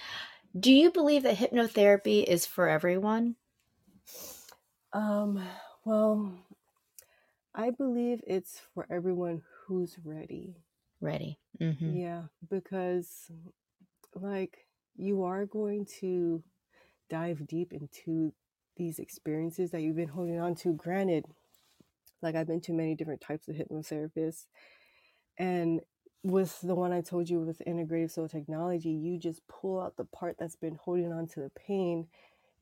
Do you believe that hypnotherapy is for everyone? Um, well, I believe it's for everyone who's ready. Ready. Mm-hmm. Yeah, because like you are going to dive deep into these experiences that you've been holding on to. Granted, like I've been to many different types of hypnotherapists, and with the one I told you with integrative soul technology, you just pull out the part that's been holding on to the pain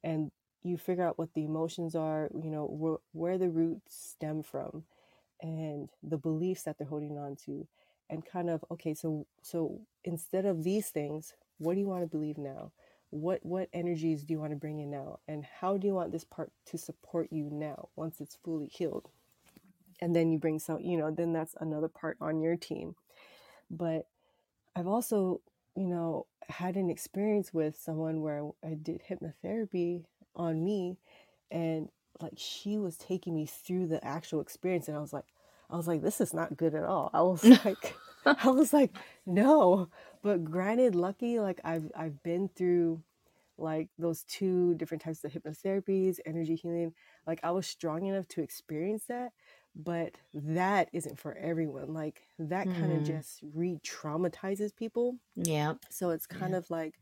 and you figure out what the emotions are, you know, wh- where the roots stem from and the beliefs that they're holding on to and kind of okay so so instead of these things what do you want to believe now? What what energies do you want to bring in now? And how do you want this part to support you now once it's fully healed and then you bring some you know then that's another part on your team. But i've also you know had an experience with someone where i did hypnotherapy on me and like she was taking me through the actual experience and i was like i was like this is not good at all. I was like i was like no. But granted lucky like i've i've been through like those two different types of hypnotherapies energy healing like i was strong enough to experience that but that isn't for everyone like that kind of Hmm. just re-traumatizes people Yeah. so it's kind Yeah. of like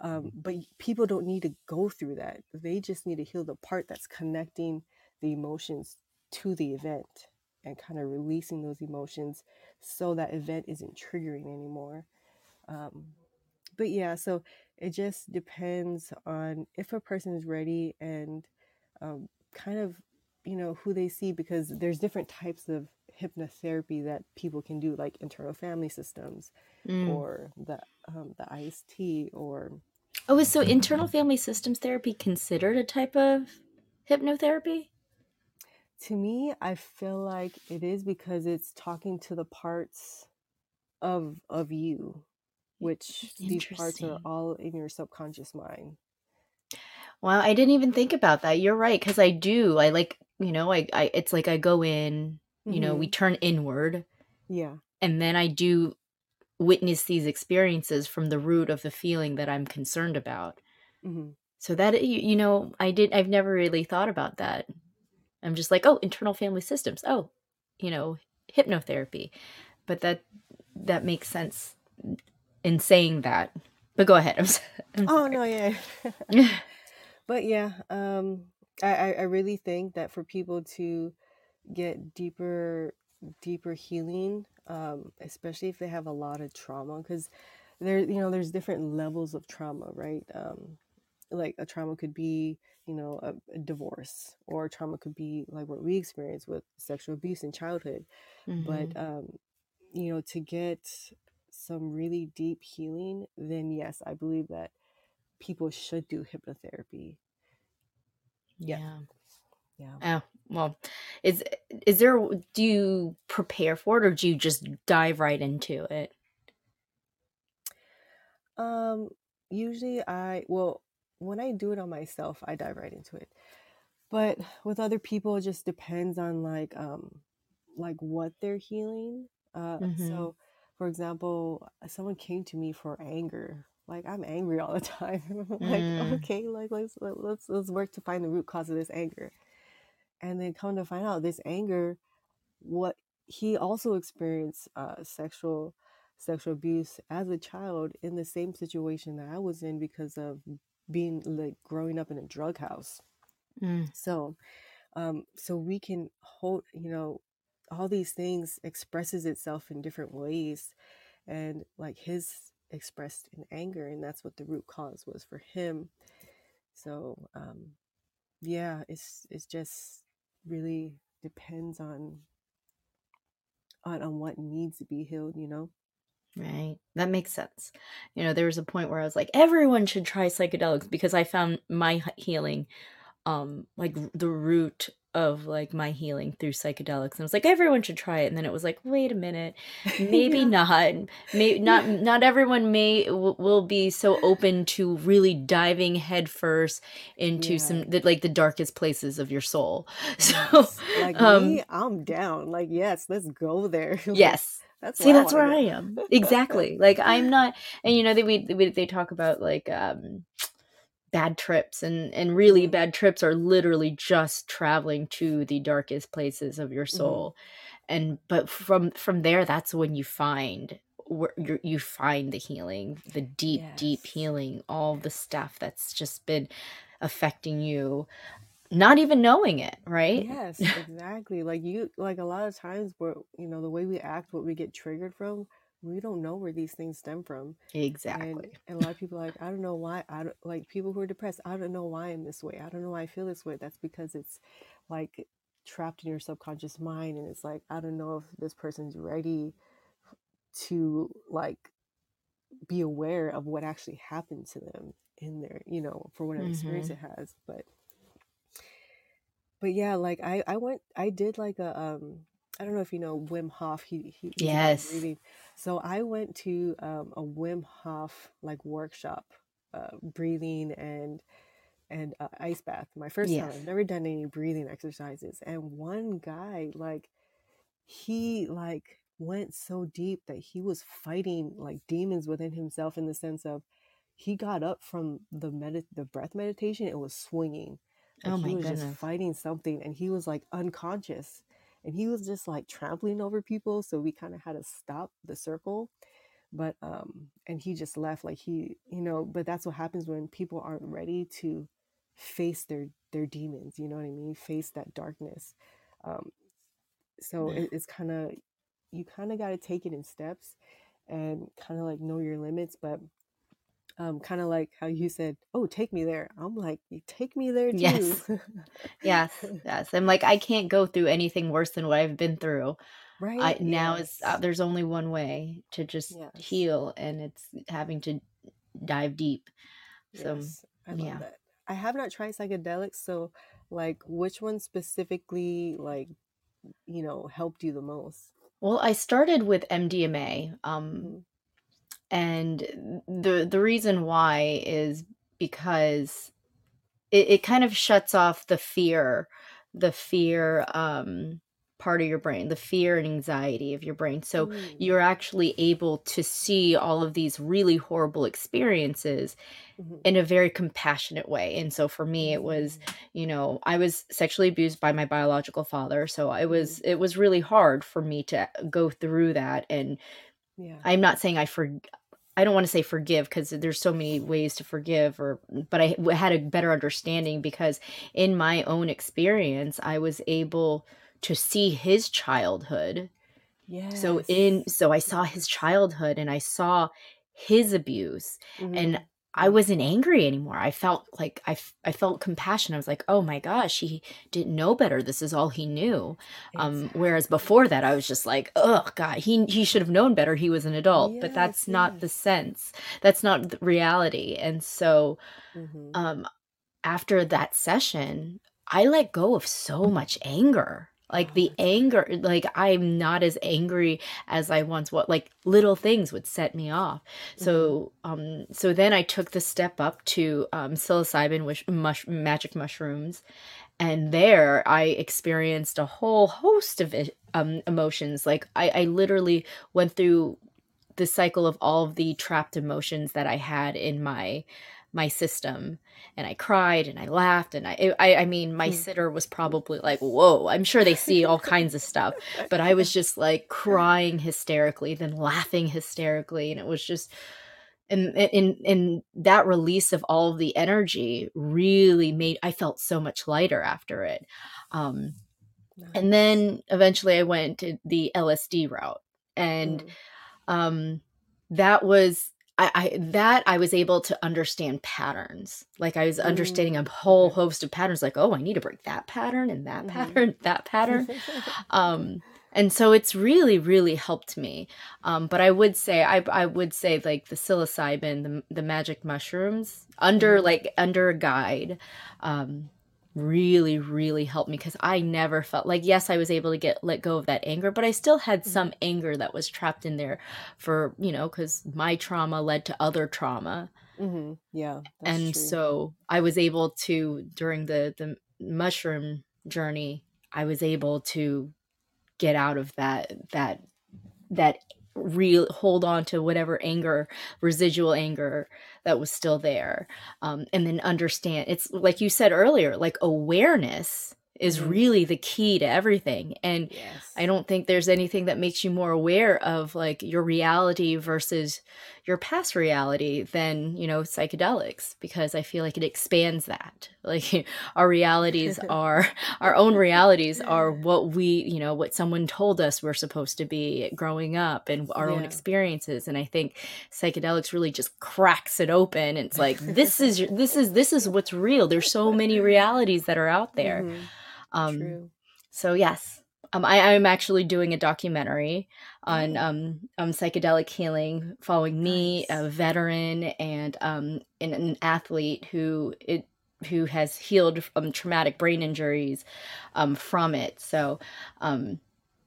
um, but people don't need to go through that they just need to heal the part that's connecting the emotions to the event and kind of releasing those emotions so that event isn't triggering anymore um, but yeah so it just depends on if a person is ready and um, kind of you know who they see because there's different types of hypnotherapy that people can do like internal family systems Mm. or the um, the IST or Oh, is so internal family systems therapy considered a type of hypnotherapy? to me i feel like it is because it's talking to the parts of of you which these parts are all in your subconscious mind Wow, I didn't even think about that. You're right, because I do. I like, you know, I, I it's like I go in, you know, we hmm turn inward, yeah and then I do witness these experiences from the root of the feeling that I'm concerned about. hmm So that you, you know, I did I've never really thought about that. I'm just like, oh, internal family systems. Oh, you know, hypnotherapy. But that that makes sense in saying that. But go ahead. I'm, I'm oh no yeah but yeah um I, I i really think that for people to get deeper deeper healing um especially if they have a lot of trauma because there you know there's different levels of trauma right? Um like a trauma could be you know a, a divorce or trauma could be like what we experienced with sexual abuse in childhood. But hmm um you know to get some really deep healing then yes i believe that people should do hypnotherapy yeah Yeah. yeah Oh, well, is is there do you prepare for it or do you just dive right into it? um usually i well when i do it on myself i dive right into it but with other people it just depends on like um like what they're healing uh Mm-hmm. so for example someone came to me for anger like i'm angry all the time. Like Mm, okay like let's let- let's let's work to find the root cause of this anger. And then come to find out this anger what he also experienced uh sexual sexual abuse as a child in the same situation that i was in because of being like growing up in a drug house. Mm, so um so we can hold you know all these things expresses itself in different ways. And like his expressed in anger and that's what the root cause was for him so um yeah it's it's just really depends on on, on what needs to be healed you know right. That makes sense. You know, there was a point where I was like, everyone should try psychedelics because I found my healing, um, like the root of like my healing through psychedelics. And I was like, everyone should try it. And then it was like, wait a minute, maybe yeah not. May not not everyone may w- will be so open to really diving headfirst into yeah some the, like the darkest places of your soul. So, like um, me i'm down like yes let's go there yes. that's See, i that's want where I am. Exactly. Like I'm not, and you know, they we, we they talk about like um bad trips and and really hmm bad trips are literally just traveling to the darkest places of your hmm soul and but from from there that's when you find where you you find the healing the deep deep healing all the stuff that's just been affecting you not even knowing it right? Yes, exactly. Like you, like a lot of times where, you know, the way we act, what we get triggered from, we don't know where these things stem from. Exactly and a lot of people are like, I don't know why. I don't like people who are depressed. I don't know why I'm this way. I don't know why I feel this way. That's because it's like trapped in your subconscious mind. And it's like, I don't know if this person's ready to like be aware of what actually happened to them in there, you know, for whatever experience mm-hmm. it has. But but yeah, like I I went I did like a um I don't know if you know Wim Hof. He, he yes breathing. So I went to um, a Wim Hof like workshop, uh, breathing and and uh, ice bath. My first time. I've never done any breathing exercises. And one guy like he like went so deep that he was fighting like demons within himself in the sense of he got up from the med the breath meditation it was swinging like oh he my was just fighting something and he was like unconscious and he was just like trampling over people so we kind of had to stop the circle but um and he just left like he you know but that's what happens when people aren't ready to face their their demons you know what i mean? Face that darkness um so it, it's kind of you kind of got to take it in steps and kind of like know your limits but um, kind of like how you said, "Oh, take me there." I'm like, take me there too." Yes. Yes. Yes. I'm like, I can't go through anything worse than what I've been through. Right I right? now is uh, there's only one way to just Yes. heal, and it's having to dive deep. So Yes. I love yeah. that. I have not tried psychedelics, so like, which one specifically, like, you know, helped you the most? Well, I started with MDMA. Um, hmm and the the reason why is because it, it kind of shuts off the fear the fear um part of your brain the fear and anxiety of your brain. So Mm. you're actually able to see all of these really horrible experiences hmm in a very compassionate way. And so for me it was Mm. you know i was sexually abused by my biological father. So i was it was really hard for me to go through that and Yeah. i'm not saying i for I don't want to say forgive because there's so many ways to forgive or but i had a better understanding because in my own experience I was able to see his childhood. Yeah. So in so I saw his childhood and I saw his abuse and hmm I wasn't angry anymore. I felt like I, f- I felt compassion. I was like, "Oh my gosh, he didn't know better. This is all he knew." Um, whereas before that, I was just like, "Oh God, he he should have known better. He was an adult." But Yes. that's not the sense. That's not the reality. And so, hmm um, after that session, I let go of so much anger. Like the anger, like I'm not as angry as I once was. Like little things would set me off. So, um, so then I took the step up to um, psilocybin, which mush, magic mushrooms, and there I experienced a whole host of it, um, emotions. Like I, I literally went through the cycle of all of the trapped emotions that I had in my my system and I cried and I laughed and I I, I mean my sitter was probably like whoa I'm sure they see all kinds of stuff but I was just like crying hysterically then laughing hysterically and it was just and in in that release of all of the energy really made I felt so much lighter after it um and then eventually I went to the LSD route and Mm. um that was I, I that I was able to understand patterns. Like I was understanding a Mm. whole host of patterns like, oh, I need to break that pattern and that hmm pattern, that pattern. Um and so it's really really helped me. Um but I would say I I would say like the psilocybin, the the magic mushrooms under hmm like under a guide um really really helped me because i never felt like yes i was able to get let go of that anger but i still had hmm some anger that was trapped in there for you know because my trauma led to other trauma. Hmm Yeah, and true. so i was able to during the the mushroom journey i was able to get out of that that that real hold on to whatever anger residual anger that was still there um, and then understand it's like you said earlier like awareness is hmm really the key to everything and i don't think there's anything that makes you more aware of like your reality versus your past reality than you know psychedelics because i feel like it expands that. Like our realities are our own realities are what we you know what someone told us we're supposed to be growing up and our own experiences and i think psychedelics really just cracks it open. It's like this is this is this is what's real. There's so many realities that are out there. Hmm um True. so yes. Um, I, I'm actually doing a documentary on Oh, um, um, psychedelic healing, following me, a veteran, and um, an, an athlete who it who has healed from traumatic brain injuries um, from it. So um,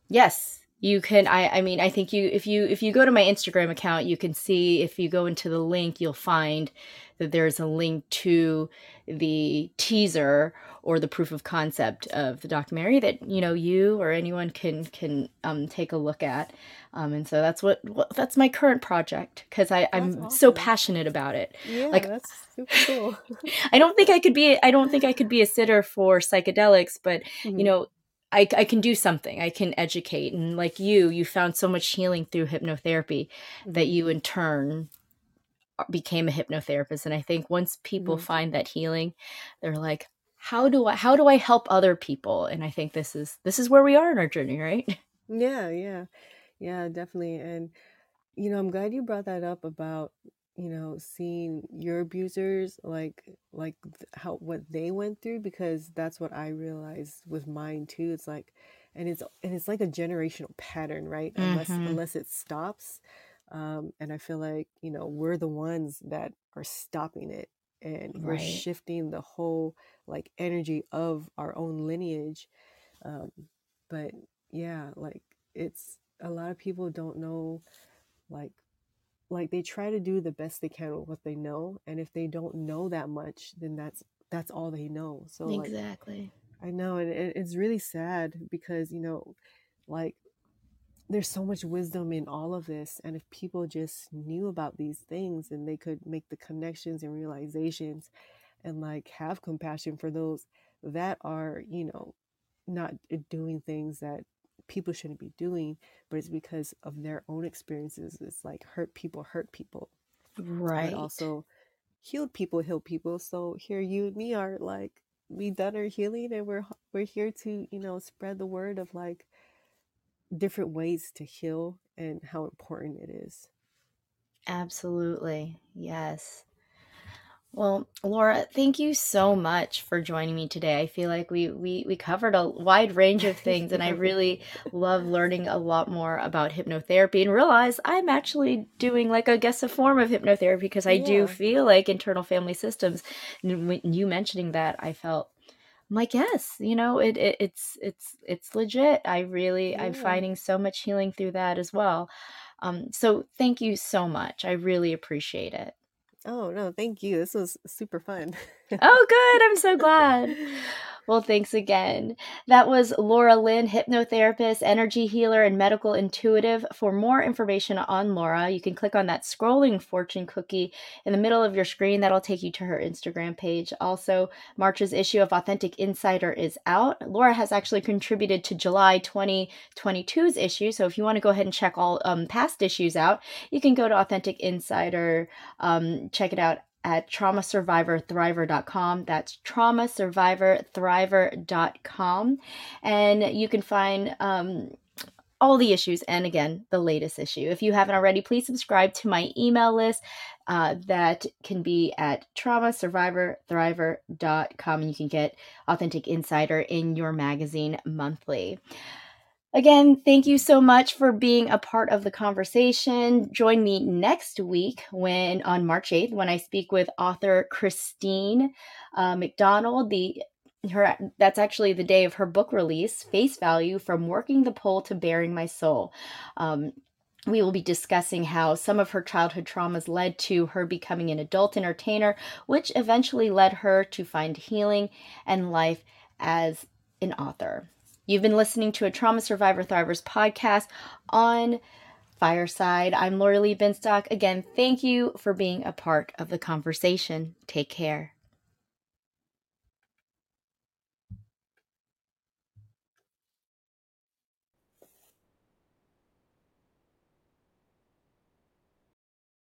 yes, you can. I I mean, I think you if you if you go to my Instagram account, you can see if you go into the link, you'll find that there's a link to the teaser or the proof of concept of the documentary that you know you or anyone can can um, take a look at. Um, and so that's what, what that's my current project because That's i'm so passionate about it. Yeah, like that's super cool. i don't think i could be i don't think i could be a sitter for psychedelics but you hmm know I, I can do something. I can educate. And like you you found so much healing through hypnotherapy that hmm you in turn became a hypnotherapist. And i think once people hmm find that healing they're like how do I how do I help other people? And I think this is this is where we are in our journey, right? Yeah, yeah. Yeah, definitely. And you know, I'm glad you brought that up about, you know, seeing your abusers like like how what they went through because that's what I realized with mine too. It's like and it's and it's like a generational pattern, right? Unless Mm-hmm. unless it stops. Um, and I feel like, you know, we're the ones that are stopping it and we're shifting the whole like energy of our own lineage. Um, but yeah, like it's a lot of people don't know like like they try to do the best they can with what they know and if they don't know that much then that's that's all they know so like Exactly. i know and it, it's really sad because you know like there's so much wisdom in all of this and if people just knew about these things and they could make the connections and realizations and like have compassion for those that are you know not uh, doing things that people shouldn't be doing but it's because of their own experiences it's like hurt people hurt people but Right. also healed people heal people so here you and me are like we done our healing and we're we're here to you know spread the word of like different ways to heal and how important it is Absolutely. Yes. Well, Laura, thank you so much for joining me today. I feel like we we we covered a wide range of things and I really love learning a lot more about hypnotherapy and realize I'm actually doing like I guess a form of hypnotherapy because I do yeah feel like internal family systems and when you mentioning that I felt I'm like yes, you know, it, it it's it's it's legit. I really I'm yeah finding so much healing through that as well. Um, so thank you so much. I really appreciate it. Oh no thank you this was super fun Oh, good. I'm so glad. Well, thanks again. That was Laura Lynn, hypnotherapist, energy healer, and medical intuitive. For more information on Laura, you can click on that scrolling fortune cookie in the middle of your screen. That'll take you to her Instagram page. Also, March's issue of Authentic Insider is out. Laura has actually contributed to July 2022's issue. So if you want to go ahead and check all um, past issues out, you can go to Authentic Insider, um, check it out at traumasurvivorthriver.com. That's traumasurvivorthriver.com. And you can find um, all the issues and again, the latest issue. If you haven't already, please subscribe to my email list. Uh, that can be at traumasurvivorthriver.com and you can get Authentic Insider in your magazine monthly. Again, thank you so much for being a part of the conversation. Join me next week when on March 8th when I speak with author Christine uh, McDonald. The her that's actually the day of her book release, Face Value from Working the Pole to Bearing My Soul. Um, we will be discussing how some of her childhood traumas led to her becoming an adult entertainer, which eventually led her to find healing and life as an author. You've been listening to a Trauma Survivor Thrivers podcast on Fireside. I'm Lorilee Binstock. Again, thank you for being a part of the conversation. Take care.